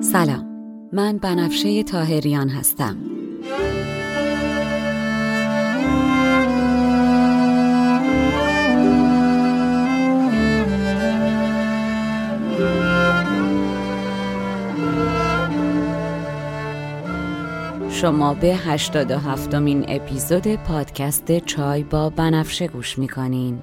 سلام. من بنفشه تاهریان هستم. شما به 87 مین اپیزود پادکست چای با بنفشه گوش می‌کنین.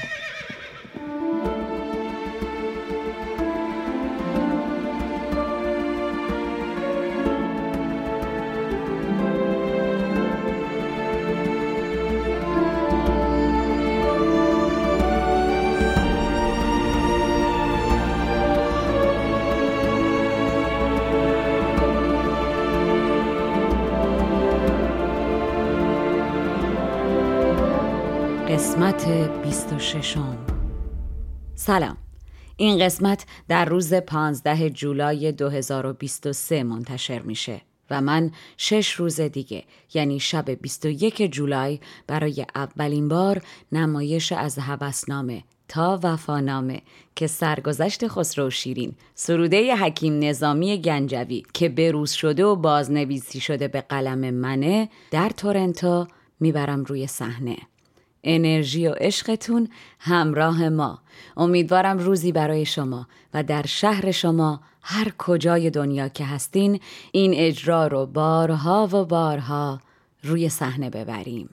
قسمت 26 سلام. این قسمت در روز 15 جولای 2023 منتشر میشه و من شش روز دیگه یعنی شب 21 جولای برای اولین بار نمایش از هوسنامه تا وفانامه که سرگذشت خسرو شیرین سروده حکیم نظامی گنجوی که بروز شده و بازنویسی شده به قلم منه در تورنتو می‌برم روی صحنه. انرژی و عشقتون همراه ما. امیدوارم روزی برای شما و در شهر شما هر کجای دنیا که هستین این اجرا رو بارها و بارها روی صحنه ببریم.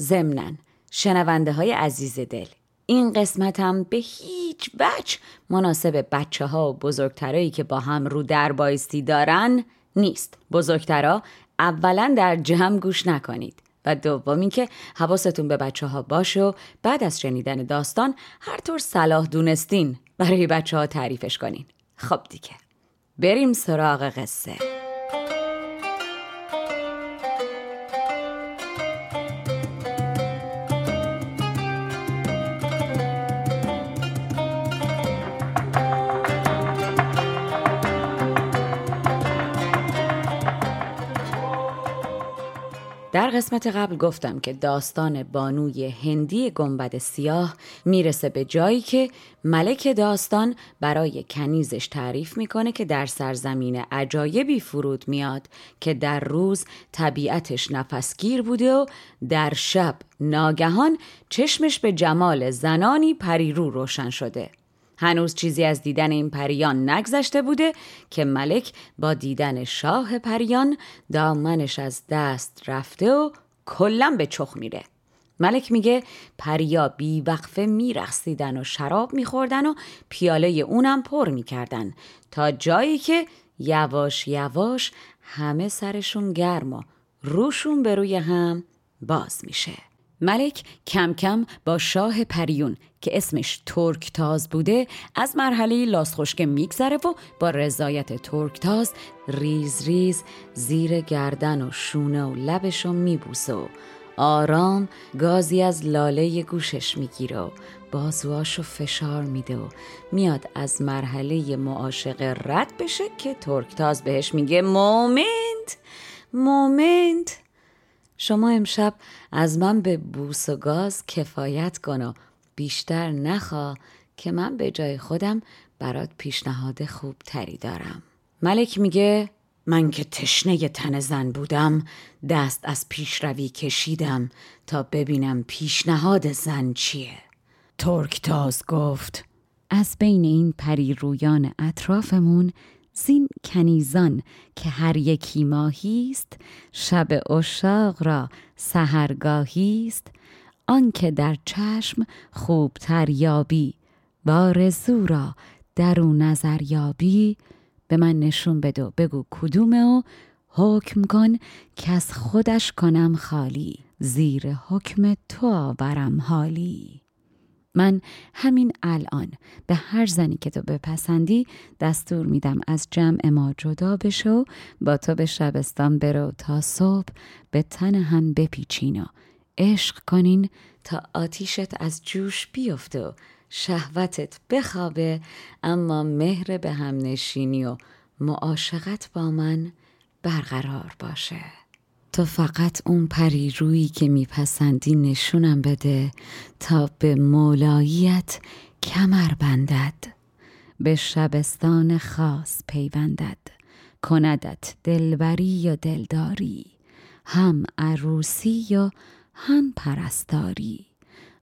ضمنا شنونده های عزیز دل این قسمت هم به هیچ وجه مناسب بچه ها و بزرگترایی که با هم رو در بایستی دارن نیست. بزرگترا اولا در جمع گوش نکنید. و دومی که حواستون به بچه ها باشه و بعد از شنیدن داستان هر طور صلاح دونستین برای بچه ها تعریفش کنین. خب دیگه. بریم سراغ قصه. قسمت قبل گفتم که داستان بانوی هندی گنبد سیاه می‌رسه به جایی که ملک داستان برای کنیزش تعریف می‌کنه که در سرزمین عجایبی فرود میاد که در روز طبیعتش نفسگیر بوده و در شب ناگهان چشمش به جمال زنانی پریرو روشن شده. هنوز چیزی از دیدن این پریان نگذشته بوده که ملک با دیدن شاه پریان دامنش از دست رفته و کلا به چخ میره. ملک میگه پریا بی وقفه میرخصیدن و شراب میخوردن و پیاله اونم پر می‌کردن تا جایی که یواش یواش همه سرشون گرم و روشون به روی هم باز میشه. ملک کم کم با شاه پریون که اسمش ترکتاز بوده از مرحله لاس خشکه میگذره و با رضایت ترکتاز ریز ریز زیر گردن و شونه و لبشو میبوسه و آرام گازی از لاله گوشش می‌گیره و بازواشو فشار میده و میاد از مرحله معاشقه رد بشه که ترکتاز بهش میگه moment moment. شما امشب از من به بوس و گاز کفایت کن و بیشتر نخوا که من به جای خودم برات پیشنهاد خوب تری دارم. ملک میگه من که تشنه تن زن بودم دست از پیشروی کشیدم تا ببینم پیشنهاد زن چیه. ترکتاز گفت از بین این پری رویان اطرافمون زین کنیزان که هر یکی ماهی است شب اشاق را سهرگاهی است. آنکه در چشم خوبتر یابی بارزو را در او نظر یابی. به من نشون بده بگو کدومه و حکم کن که از خودش کنم خالی زیر حکم تو آورم حالی. من همین الان به هر زنی که تو بپسندی دستور میدم از جمع ما جدا بشو با تو به شبستان برو تا صبح به تن هم بپیچین و عشق کنین تا آتیشت از جوش بیفته و شهوتت بخوابه اما مهر به هم نشینی و معاشقت با من برقرار باشه. تو فقط اون پری رویی که میپسندی نشونم بده تا به مولاییت کمر بندد. به شبستان خاص پیوندد. کندت دلبری یا دلداری. هم عروسی یا هم پرستاری.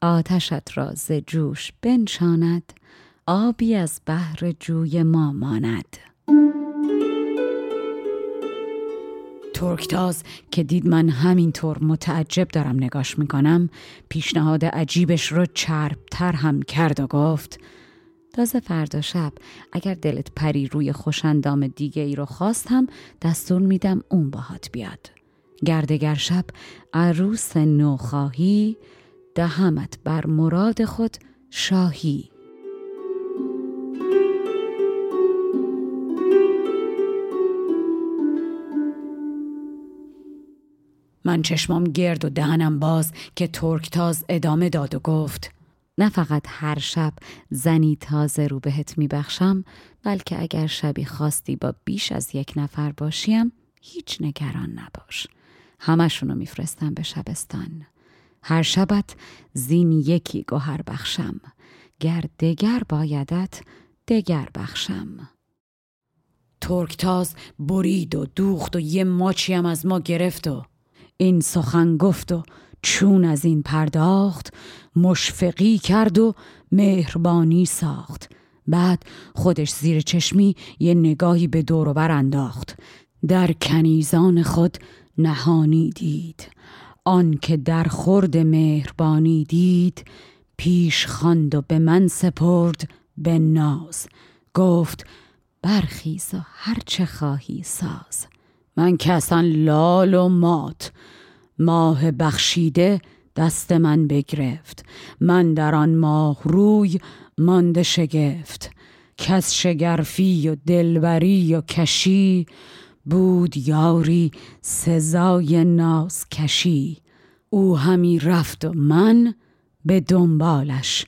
آتشت را ز جوش بنشاند. آبی از بحر جوی ما ماند. ترکتاز که دید من همینطور متعجب دارم نگاش می‌کنم پیشنهاد عجیبش رو چربتر هم کرد و گفت تازه فردا شب اگر دلت پری روی خوشندام دیگه ای رو خواستم دستور میدم اون باهات بیاد. گردگر شب عروس نوخواهی دهمت بر مراد خود شاهی. من چشمام گرد و دهنم باز که ترکتاز ادامه داد و گفت نه فقط هر شب زنی تازه رو بهت میبخشم بلکه اگر شبی خواستی با بیش از یک نفر باشیم هیچ نگران نباش. همشونو میفرستم به شبستان. هر شبت زین یکی گوهر بخشم. گر دگر بایدت دگر بخشم. ترکتاز برید و دوخت و یه ماچی هم از ما گرفت و این سخن گفت و چون از این پرداخت مشفقی کرد و مهربانی ساخت. بعد خودش زیر چشمی یه نگاهی به دور بر انداخت. در کنیزان خود نهانی دید. آن که در خورد مهربانی دید پیش خواند و به من سپرد به ناز. گفت برخیز و هر چه خواهی ساز. من که لال و مات. ماه بخشیده دست من بگرفت. من در آن ماه روی مانده شگفت. کس شگرفی و دلبری و کشی بود یاری سزای ناز کشی او همی رفت و من به دنبالش.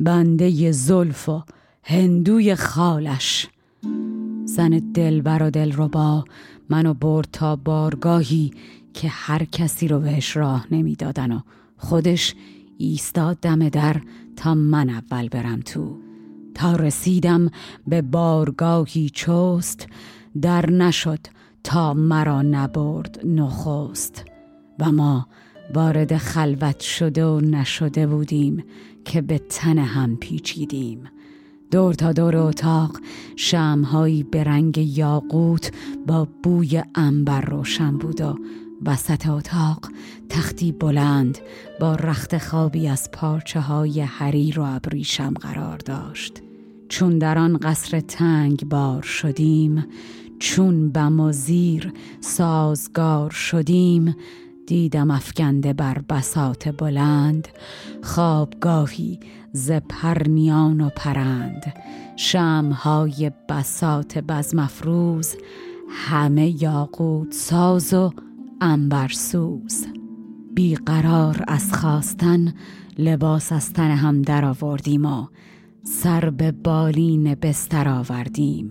بنده زلف و هندوی خالش. زن دلبر و دلربا منو برد تا بارگاهی که هر کسی رو بهش راه نمی‌دادن و خودش ایستاد دم در تا من اول برم تو. تا رسیدم به بارگاهی چوست در نشد تا مرا نبرد نخست. و ما وارد خلوت شده و نشده بودیم که به تن هم پیچیدیم. دور تا دور اتاق شمهایی به رنگ یاقوت با بوی انبر روشن بود و وسط اتاق تختی بلند با رخت خوابی از پارچه های حریر و ابریشم قرار داشت. چون در آن قصر تنگ بار شدیم چون و زیر سازگار شدیم دیدم افکنده بر بسات بلند خوابگاهی ز پرنیان و پرند. شمهای بسات بزمفروز همه یاقوت ساز و انبرسوز بیقرار از خواستن لباس از تن هم درآوردیم و سر به بالین بستر آوردیم.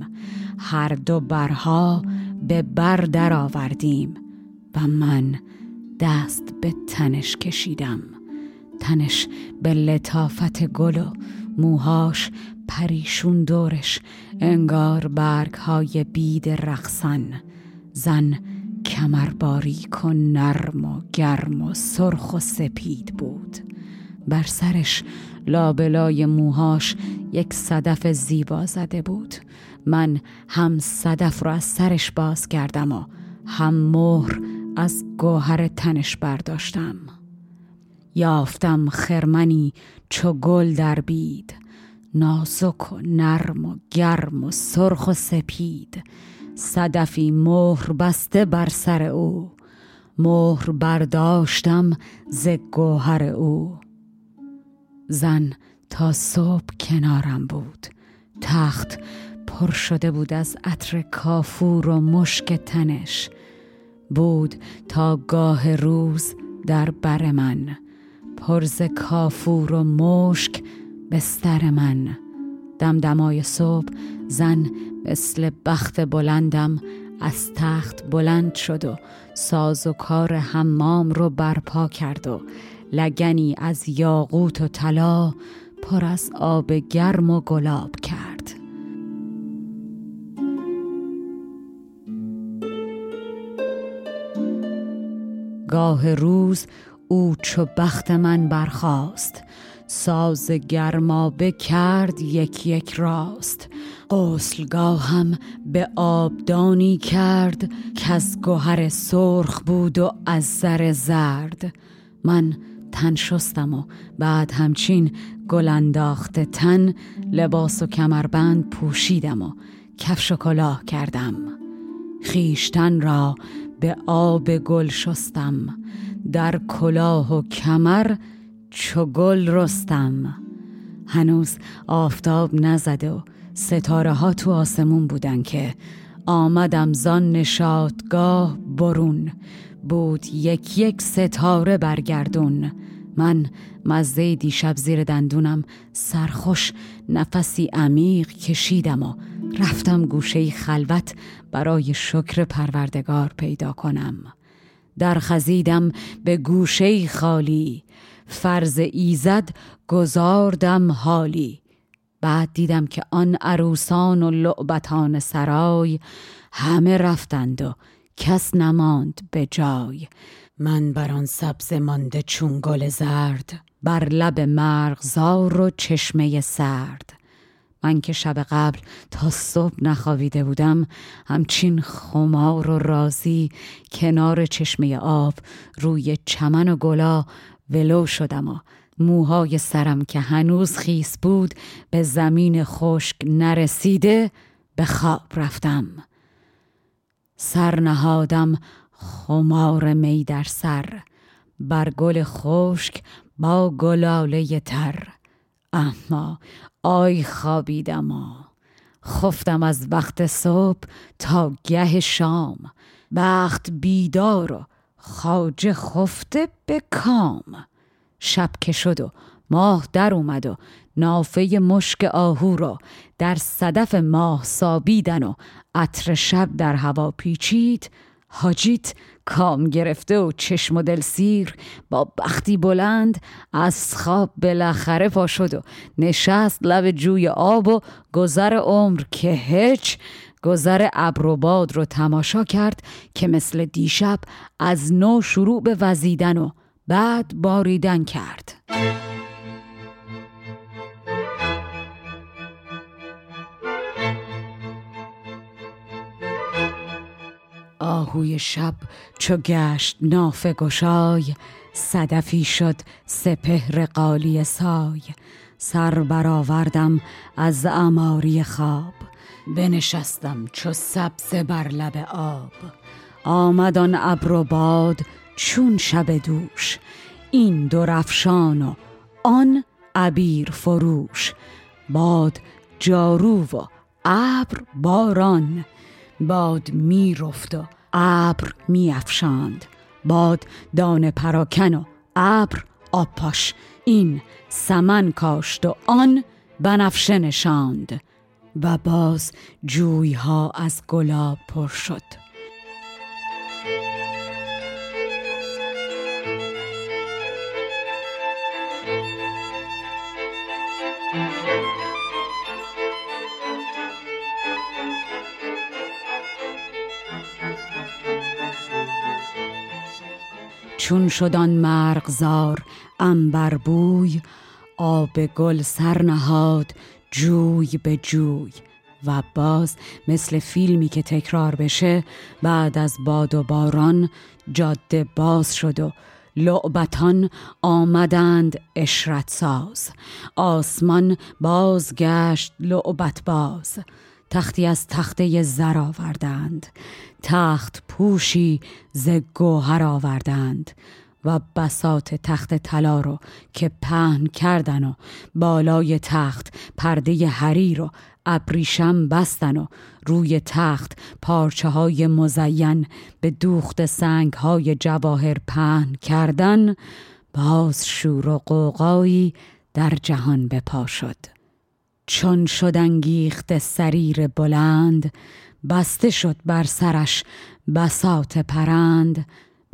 هر دو برها به بر درآوردیم و من دست به تنش کشیدم. تنش به لطافت گل و موهاش پریشون دورش انگار برگ های بید رقصن. زن کمر باریک و نرم و گرم و سرخ و سپید بود. بر سرش لابلای موهاش یک صدف زیبا زده بود. من هم صدف رو از سرش باز کردم و هم مهر از گوهر تنش برداشتم. یافتم خرمنی چو گل در بید. نازک و نرم و گرم و سرخ و سپید. صدفی مهر بسته بر سر او. مهر برداشتم ز گوهر او. زن تا صبح کنارم بود. تخت پر شده بود از عطر کافور و مشک تنش. بود تا گاه روز در بر من. پرز کافور و مشک بستر من. دمدمای صبح زن مثل بخت بلندم از تخت بلند شد و ساز و کار حمام رو برپا کرد و لگنی از یاقوت و طلا پر از آب گرم و گلاب کرد. گاه روز او چو بخت من برخاست ساز گرمابه کرد یک یک راست. غسلگاهم به آبدانی کرد که از گوهر سرخ بود و از زر زرد. من تن شستم و بعد همچین گل انداخته تن لباس و کمربند پوشیدم و کفش و کلاه کردم. خیشتن را به آب گل شستم. در کلاه و کمر چو گل رستم. هنوز آفتاب نزده و ستاره ها تو آسمون بودن که آمدم زان نشادگاه برون. بود یک یک ستاره برگردون. من مزه دیشب زیر دندونم سرخوش نفسی عمیق کشیدم و رفتم گوشه خلوت برای شکر پروردگار پیدا کنم. در خزیدم به گوشه خالی. فرض ایزد گذاردم حالی. بعد دیدم که آن عروسان و لعبتان سرای همه رفتند و کس نماند به جای. من بر آن سبز مانده چون گل زرد بر لب مرغزار و چشمه سرد. من که شب قبل تا صبح نخوابیده بودم همچین خمار و رازی کنار چشمه آب روی چمن و گلا ولو شدم و موهای سرم که هنوز خیس بود به زمین خشک نرسیده به خواب رفتم. سر نهادم خمار می در سر بر گل خشک با گلاله تر. اما آی خوابیدم و خفتم از وقت صبح تا گه شام. بخت بیدار و خاجه خفته به کام. شب که شد و ماه در اومد و نافه مشک آهو را در صدف ماه سابیدن و عطر شب در هوا پیچید حاجیت کام گرفته و چشم و دل سیر با بختی بلند از خواب بالاخره پا شد و نشست لب جوی آب و گذر عمر که هیچ گذر ابر و باد رو تماشا کرد که مثل دیشب از نو شروع به وزیدن و بعد باریدن کرد. آهوی شب چو گشت نافه گشای صدفی شد سپهر قالی سای. سر برآوردم از اماری خواب بنشستم چو سبز بر لب آب. آمد آن ابر و باد چون شب دوش این دو رفشان و آن عبیر فروش. باد جارو و ابر باران باد می‌رفت و ابر میافشاند. باد دان پراکن و ابر آپاش. این سمن کاشت و آن بنفشه نشاند. و باز جویها از گلاب پر شد. چون شدان مرغزار انبر بوی آب گل سر نهاد جوی به جوی. و باز مثل فیلمی که تکرار بشه بعد از باد و باران جاده باز شد و لعبتان آمدند اشرت ساز. آسمان بازگشت لعبت باز. تختی از تخته زر آوردند. تخت پوشی ز گوهر آوردند و بسات تخت طلا رو که پهن کردن و بالای تخت پرده حریر و ابریشم بستن و روی تخت پارچه های مزین به دوخت سنگ های جواهر پهن کردن باز شور و قوقایی در جهان بپا شد چون شد انگیخت سریر بلند بسته شد بر سرش بسات پرند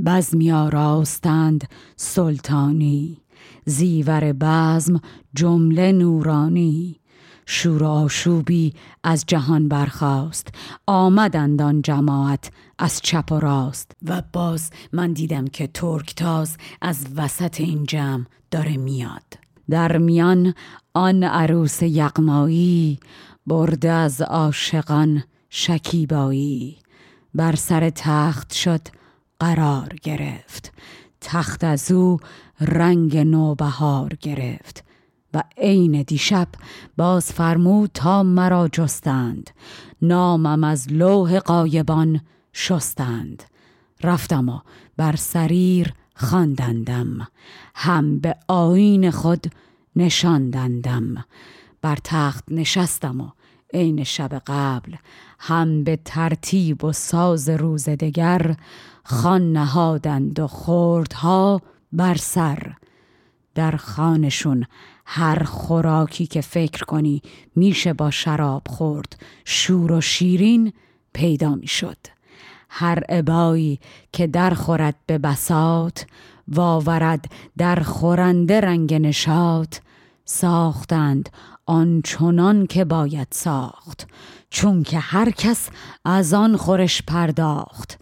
بزمی آراستند سلطانی زیور بزم جمله نورانی شور آشوبی از جهان برخاست آمدند آن جماعت از چپ و راست. و باز من دیدم که ترکتاز از وسط این جمع داره میاد. در میان آن عروس یغمایی برده از عاشقان شکیبایی. بر سر تخت شد قرار گرفت. تخت از او رنگ نوبهار گرفت و عین دیشب باز فرمود تا مرا جستند. نامم از لوح قایبان شستند. رفتم و بر سریر خواندندم. هم به آین خود نشاندندم. بر تخت نشستم و عین شب قبل هم به ترتیب و ساز روز دگر خان نهادند و خوردها بر سر. در خانشون هر خوراکی که فکر کنی میشه با شراب خورد شور و شیرین پیدا می‌شد. هر عبایی که در خورد به بسات واورد در خورنده رنگ نشات ساختند آنچنان که باید ساخت چون که هر کس از آن خورش پرداخت.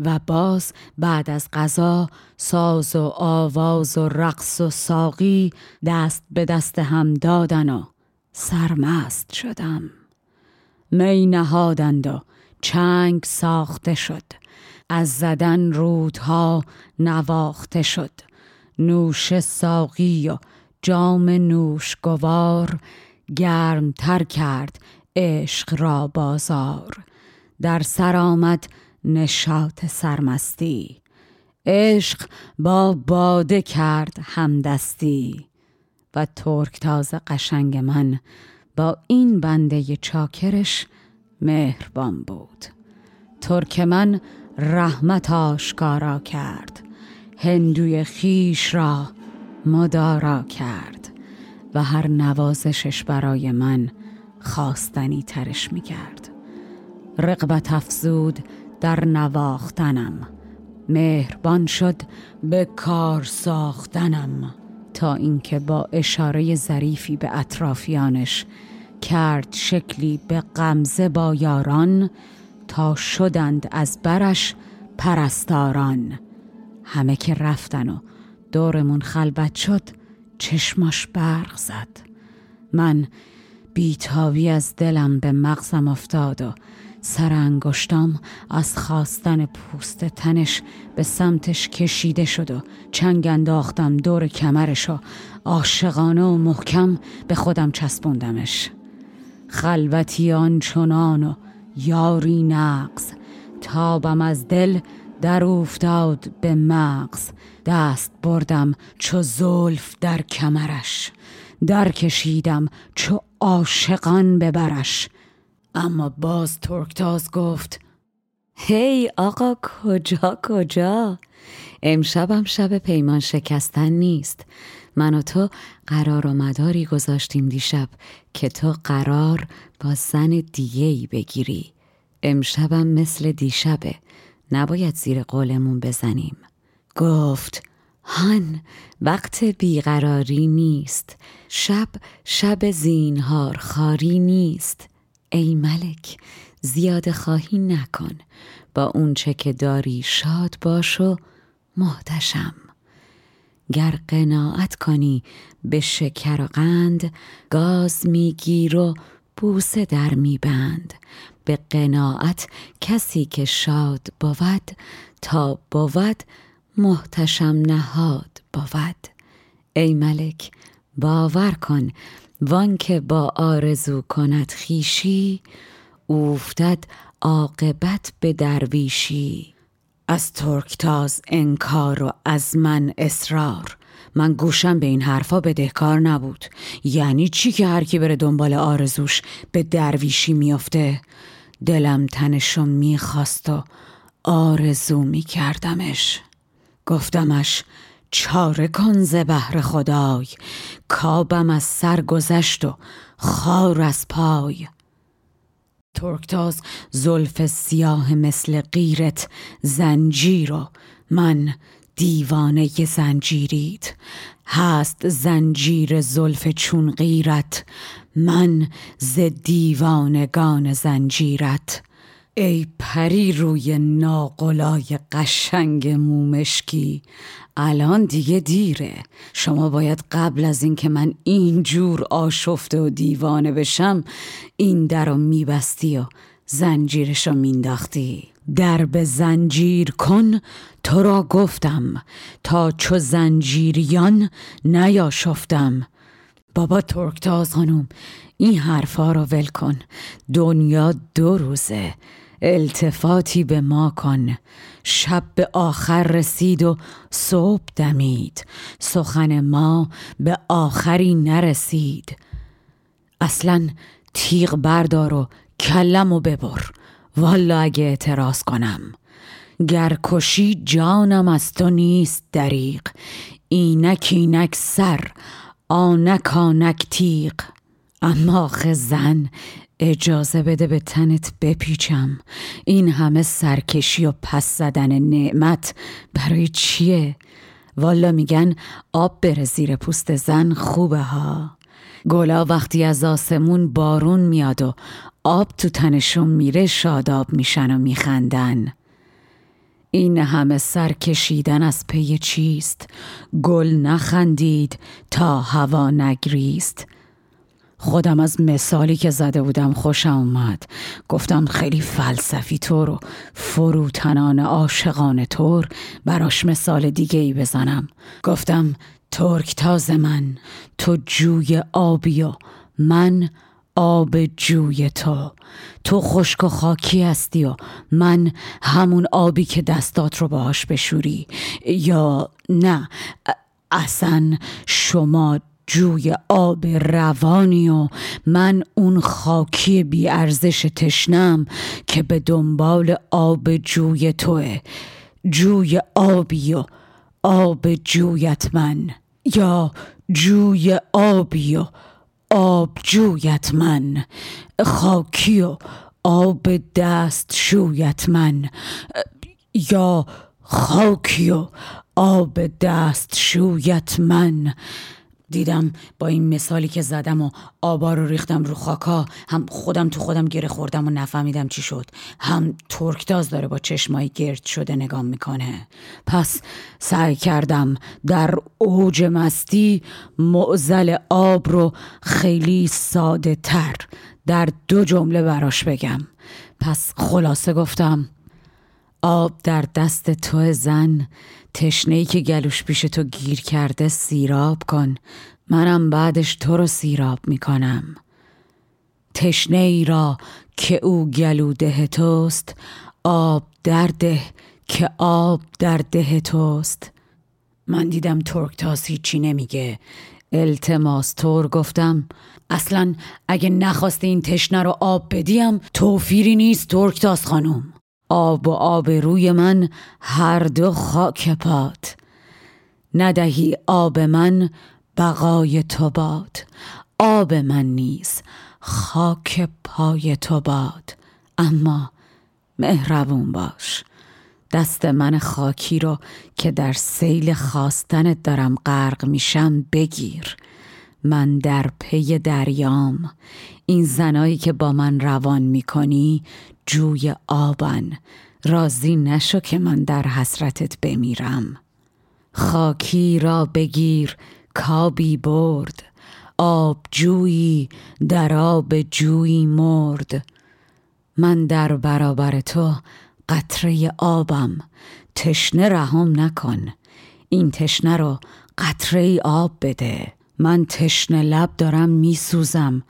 و باز بعد از غذا ساز و آواز و رقص و ساقی دست به دست هم دادن و سرمست شدم. می نهادند و چنگ ساخته شد. از زدن رودها نواخته شد. نوش ساقی و جام نوش گوار گرم تر کرد عشق را بازار. در سر آمد نشاط سرمستی. عشق با باده کرد همدستی. و ترک تاز قشنگ من با این بنده چاکرش مهربان بود. ترک من رحمت آشکارا کرد. هندوی خیش را مدارا کرد و هر نوازشش برای من خواستنی ترش می کرد رقبت افزود در نواختنم. مهربان شد به کار ساختنم تا اینکه با اشاره ظریفی به اطرافیانش کرد شکلی به غمزه با یاران تا شدند از برش پرستاران. همه که رفتن و دورمون خلبت شد چشماش برق زد. من بیتابی از دلم به مغزم افتاد و سر انگشتام از خواستن پوست تنش به سمتش کشیده شد و چنگ انداختم دور کمرش و عاشقانه و محکم به خودم چسبوندمش. خلوتی آنچنان و یاری نقص تابم از دل در افتاد به مغز. دست بردم چو زلف در کمرش. در کشیدم چو عاشقان ببرش اما باز ترکتاز گفت هی آقا کجا کجا؟ امشبم شب پیمان شکستن نیست. من و تو قرار و مداری گذاشتیم دیشب که تو قرار با زن دیگه بگیری. امشبم مثل دیشبه. نباید زیر قولمون بزنیم. گفت هان وقت بیقراری نیست. شب شب زینهار خاری نیست. ای ملک زیاد خواهی نکن. با اونچه که داری شاد باش و محتشم گر قناعت کنی به شکر و قند گاز میگیر و بوسه در میبند. به قناعت کسی که شاد بود تا بود محتشم نهاد بود. ای ملک باور کن وان که با آرزو کند خیشی اوفتد عاقبت به درویشی. از ترکتاز انکار و از من اصرار. من گوشم به این حرفا بدهکار نبود. یعنی چی که هر کی بره دنبال آرزوش به درویشی میافته؟ دلم تنشو می‌خواست و آرزو میکردمش. گفتمش چاره کن ز بهر خدای. کابم از سر گذشت و خار از پای. ترکتاز زلف سیاه مثل غیرت زنجیر و من دیوانه زنجیرید. هست زنجیر زلف چون غیرت. من ز دیوانگان زنجیرت. ای پری روی ناقلای قشنگ مومشکی. الان دیگه دیره. شما باید قبل از اینکه من اینجور آشفته و دیوانه بشم این در رو میبستی و زنجیرش رو مینداختی. در به زنجیر کن تو را گفتم تا چو زنجیریان نیاشفتم. بابا ترکتاز خانوم این حرفا را ول کن. دنیا دو روزه التفاتی به ما کن. شب به آخر رسید و صبح دمید. سخن ما به آخری نرسید. اصلا تیغ بردار و کلم و ببر. والا اگه اعتراض کنم. گر کشی جانم از تو نیست دریق اینک اینک سر آنک آنک تیغ. اما آخه زن اجازه بده به تنت بپیچم. این همه سرکشی و پس زدن نعمت برای چیه؟ والا میگن آب بره زیر پوست زن خوبه ها. گلا وقتی از آسمون بارون میاد و آب تو تنشون میره شاداب میشن و میخندن. این همه سر کشیدن از پی چیست؟ گل نخندید تا هوا نگریست؟ خودم از مثالی که زده بودم خوشم اومد. گفتم خیلی فلسفی طور و فروتنان عاشقانه طور براش مثال دیگه ای بزنم. گفتم ترک تاز من تو جوی آبی و من آب جوی تو. تو خشک و خاکی هستی و من همون آبی که دستات رو باهاش بشوری. یا نه اصلا شما جوی آب روانی و من اون خاکی بیارزش تشنم که به دنبال آب جوی توه. جوی آبی و آب جویت من. یا جوی آبی و آب جویت من. خاکی و آب دست شویت من. یا خاکی و آب دست شویت من. دیدم با این مثالی که زدم و آبا رو ریختم رو خاکا هم خودم تو خودم گره خوردم و نفهمیدم چی شد. هم ترکتاز داره با چشمای گرد شده نگام می‌کنه. پس سعی کردم در اوج مستی معزل آب رو خیلی ساده تر در دو جمله براش بگم. پس خلاصه گفتم آب در دست تو زن تشنهی که گلوش پیش تو گیر کرده سیراب کن. منم بعدش تو رو سیراب می‌کنم. تشنه ای را که او گلو ده توست آب در ده که آب در ده توست. من دیدم ترک تاس هیچی نمیگه. التماس طور گفتم اصلا اگه نخواسته این تشنه رو آب بدیم توفیری نیست ترک تاس خانوم آب و آبروی من هر دو خاک پات. ندهی آب من بقای تو باد. آب من نیز خاک پای تو باد. اما مهربون باش دست من خاکی رو که در سیل خواستنت دارم غرق میشم بگیر. من در پی دریام. این زنایی که با من روان می‌کنی جوی آبن راضی نشو که من در حسرتت بمیرم. خاکی را بگیر کابی برد. آب جویی در آب جویی مرد. من در برابر تو قطره آبم. تشنه رهام نکن. این تشنه رو قطره آب بده. من تشنه لب دارم میسوزم.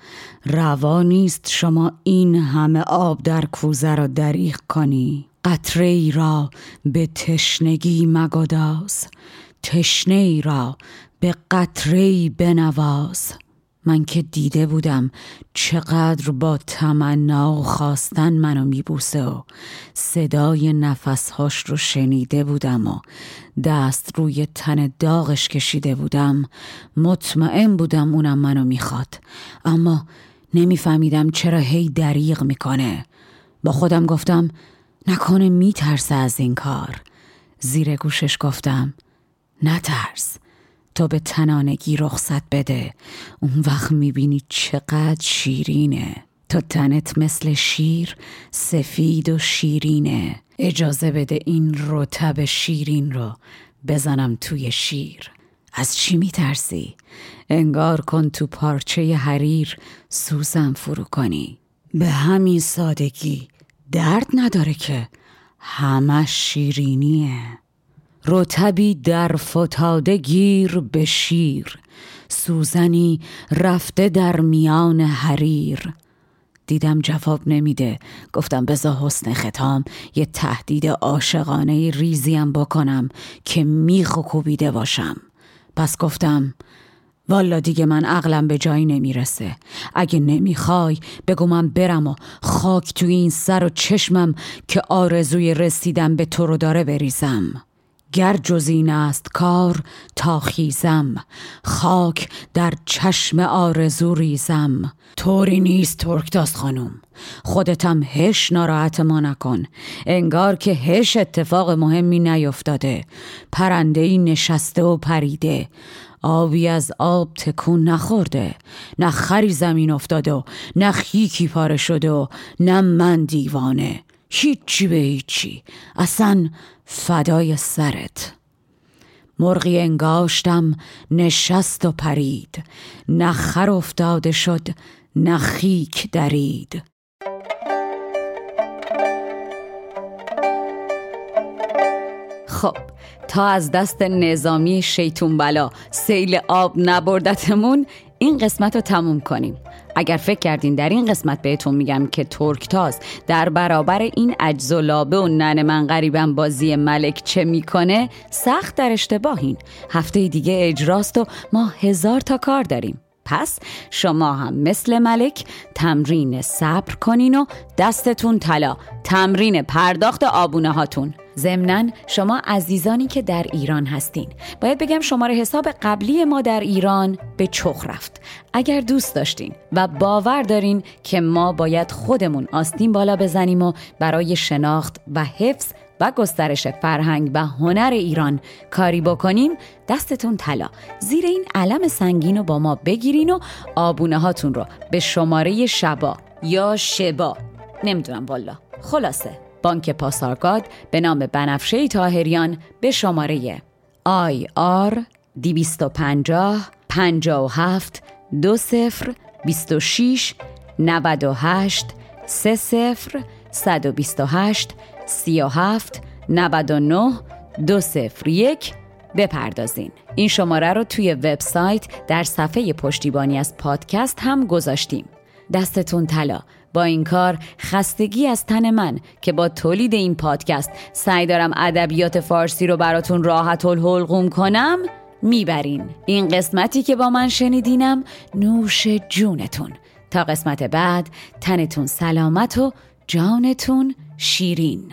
روا نیست شما این همه آب در کوزه را دریغ کنی. قطره ای را به تشنگی مگداز. تشنه ای را به قطره ای بنواز. من که دیده بودم چقدر با تمنا و خواستن منو میبوسه و صدای نفسهاش رو شنیده بودم و دست روی تن داغش کشیده بودم مطمئن بودم اونم منو می‌خواد. اما نمیفهمیدم چرا هی دریغ می‌کنه. با خودم گفتم نکنه میترسه از این کار. زیر گوشش گفتم نترس. تا به تنانگی رخصت بده. اون وقت می‌بینی چقدر شیرینه. تا تنت مثل شیر سفید و شیرینه. اجازه بده این رتب شیرین رو بزنم توی شیر. از چی میترسی؟ انگار کن تو پارچه حریر سوزم فرو کنی. به همین سادگی درد نداره که. همه شیرینیه. رتبی در فتاده گیر به شیر سوزنی رفته در میان حریر. دیدم جواب نمیده. گفتم بزا حسن ختام یه تهدید عاشقانه ریزیم بکنم که میخ و کوبیده باشم. پس گفتم والا دیگه من عقلم به جایی نمی‌رسه. اگه نمی‌خوای بگو من برم و خاک توی این سر و چشمم که آرزوی رسیدن به تو رو داره بریزم. گر جز این است کار تا خیزم. خاک در چشم آرزو ریزم. طوری نیست ترکتاز خانم. خودتم هیچ ناراحت ما نکن. انگار که هیچ اتفاق مهمی نیفتاده. پرنده ای نشسته و پریده. آبی از آب تکون نخورده. نه خری زمین افتاده و نه خیکی پاره شده و نه من دیوانه. هیچی به هیچی. اصلا فدای سرت. مرغی انگاشتم نشست و پرید. نخر افتاده شد نخیک درید. خب تا از دست نظامی شیطون بلا سیل آب نبردتمون این قسمت رو تموم کنیم. اگر فکر کردین در این قسمت بهتون میگم که ترکتاز در برابر این عجز و لابه و نن من غریبم بازی ملک چه می‌کنه سخت در اشتباهین. هفته دیگه اجراست و ما هزار تا کار داریم. پس شما هم مثل ملک تمرین صبر کنین و دستتون طلا. تمرین پرداخت آبونه هاتون ضمنا شما عزیزانی که در ایران هستین. باید بگم شماره حساب قبلی ما در ایران به چخ رفت. اگر دوست داشتین و باور دارین که ما باید خودمون آستین بالا بزنیم و برای شناخت و حفظ و گسترش فرهنگ و هنر ایران کاری بکنیم دستتون طلا. زیر این علم سنگین رو با ما بگیرین و آبونه هاتون رو به شماره شبا یا شبا. نمی‌دونم والا خلاصه. بانک پاسارگاد به نام بنفشه تاهریان به شماره آی آر 250 57 دو صفر 26 98 سه صفر 128 37 99 دو صفر یک بپردازین. این شماره رو توی وبسایت در صفحه پشتیبانی از پادکست هم گذاشتیم. دستتون طلا. با این کار خستگی از تن من که با تولید این پادکست سعی دارم ادبیات فارسی رو براتون راحت الحلقوم کنم می‌برین. این قسمتی که با من شنیدینم نوش جونتون. تا قسمت بعد تنتون سلامت و جانتون شیرین.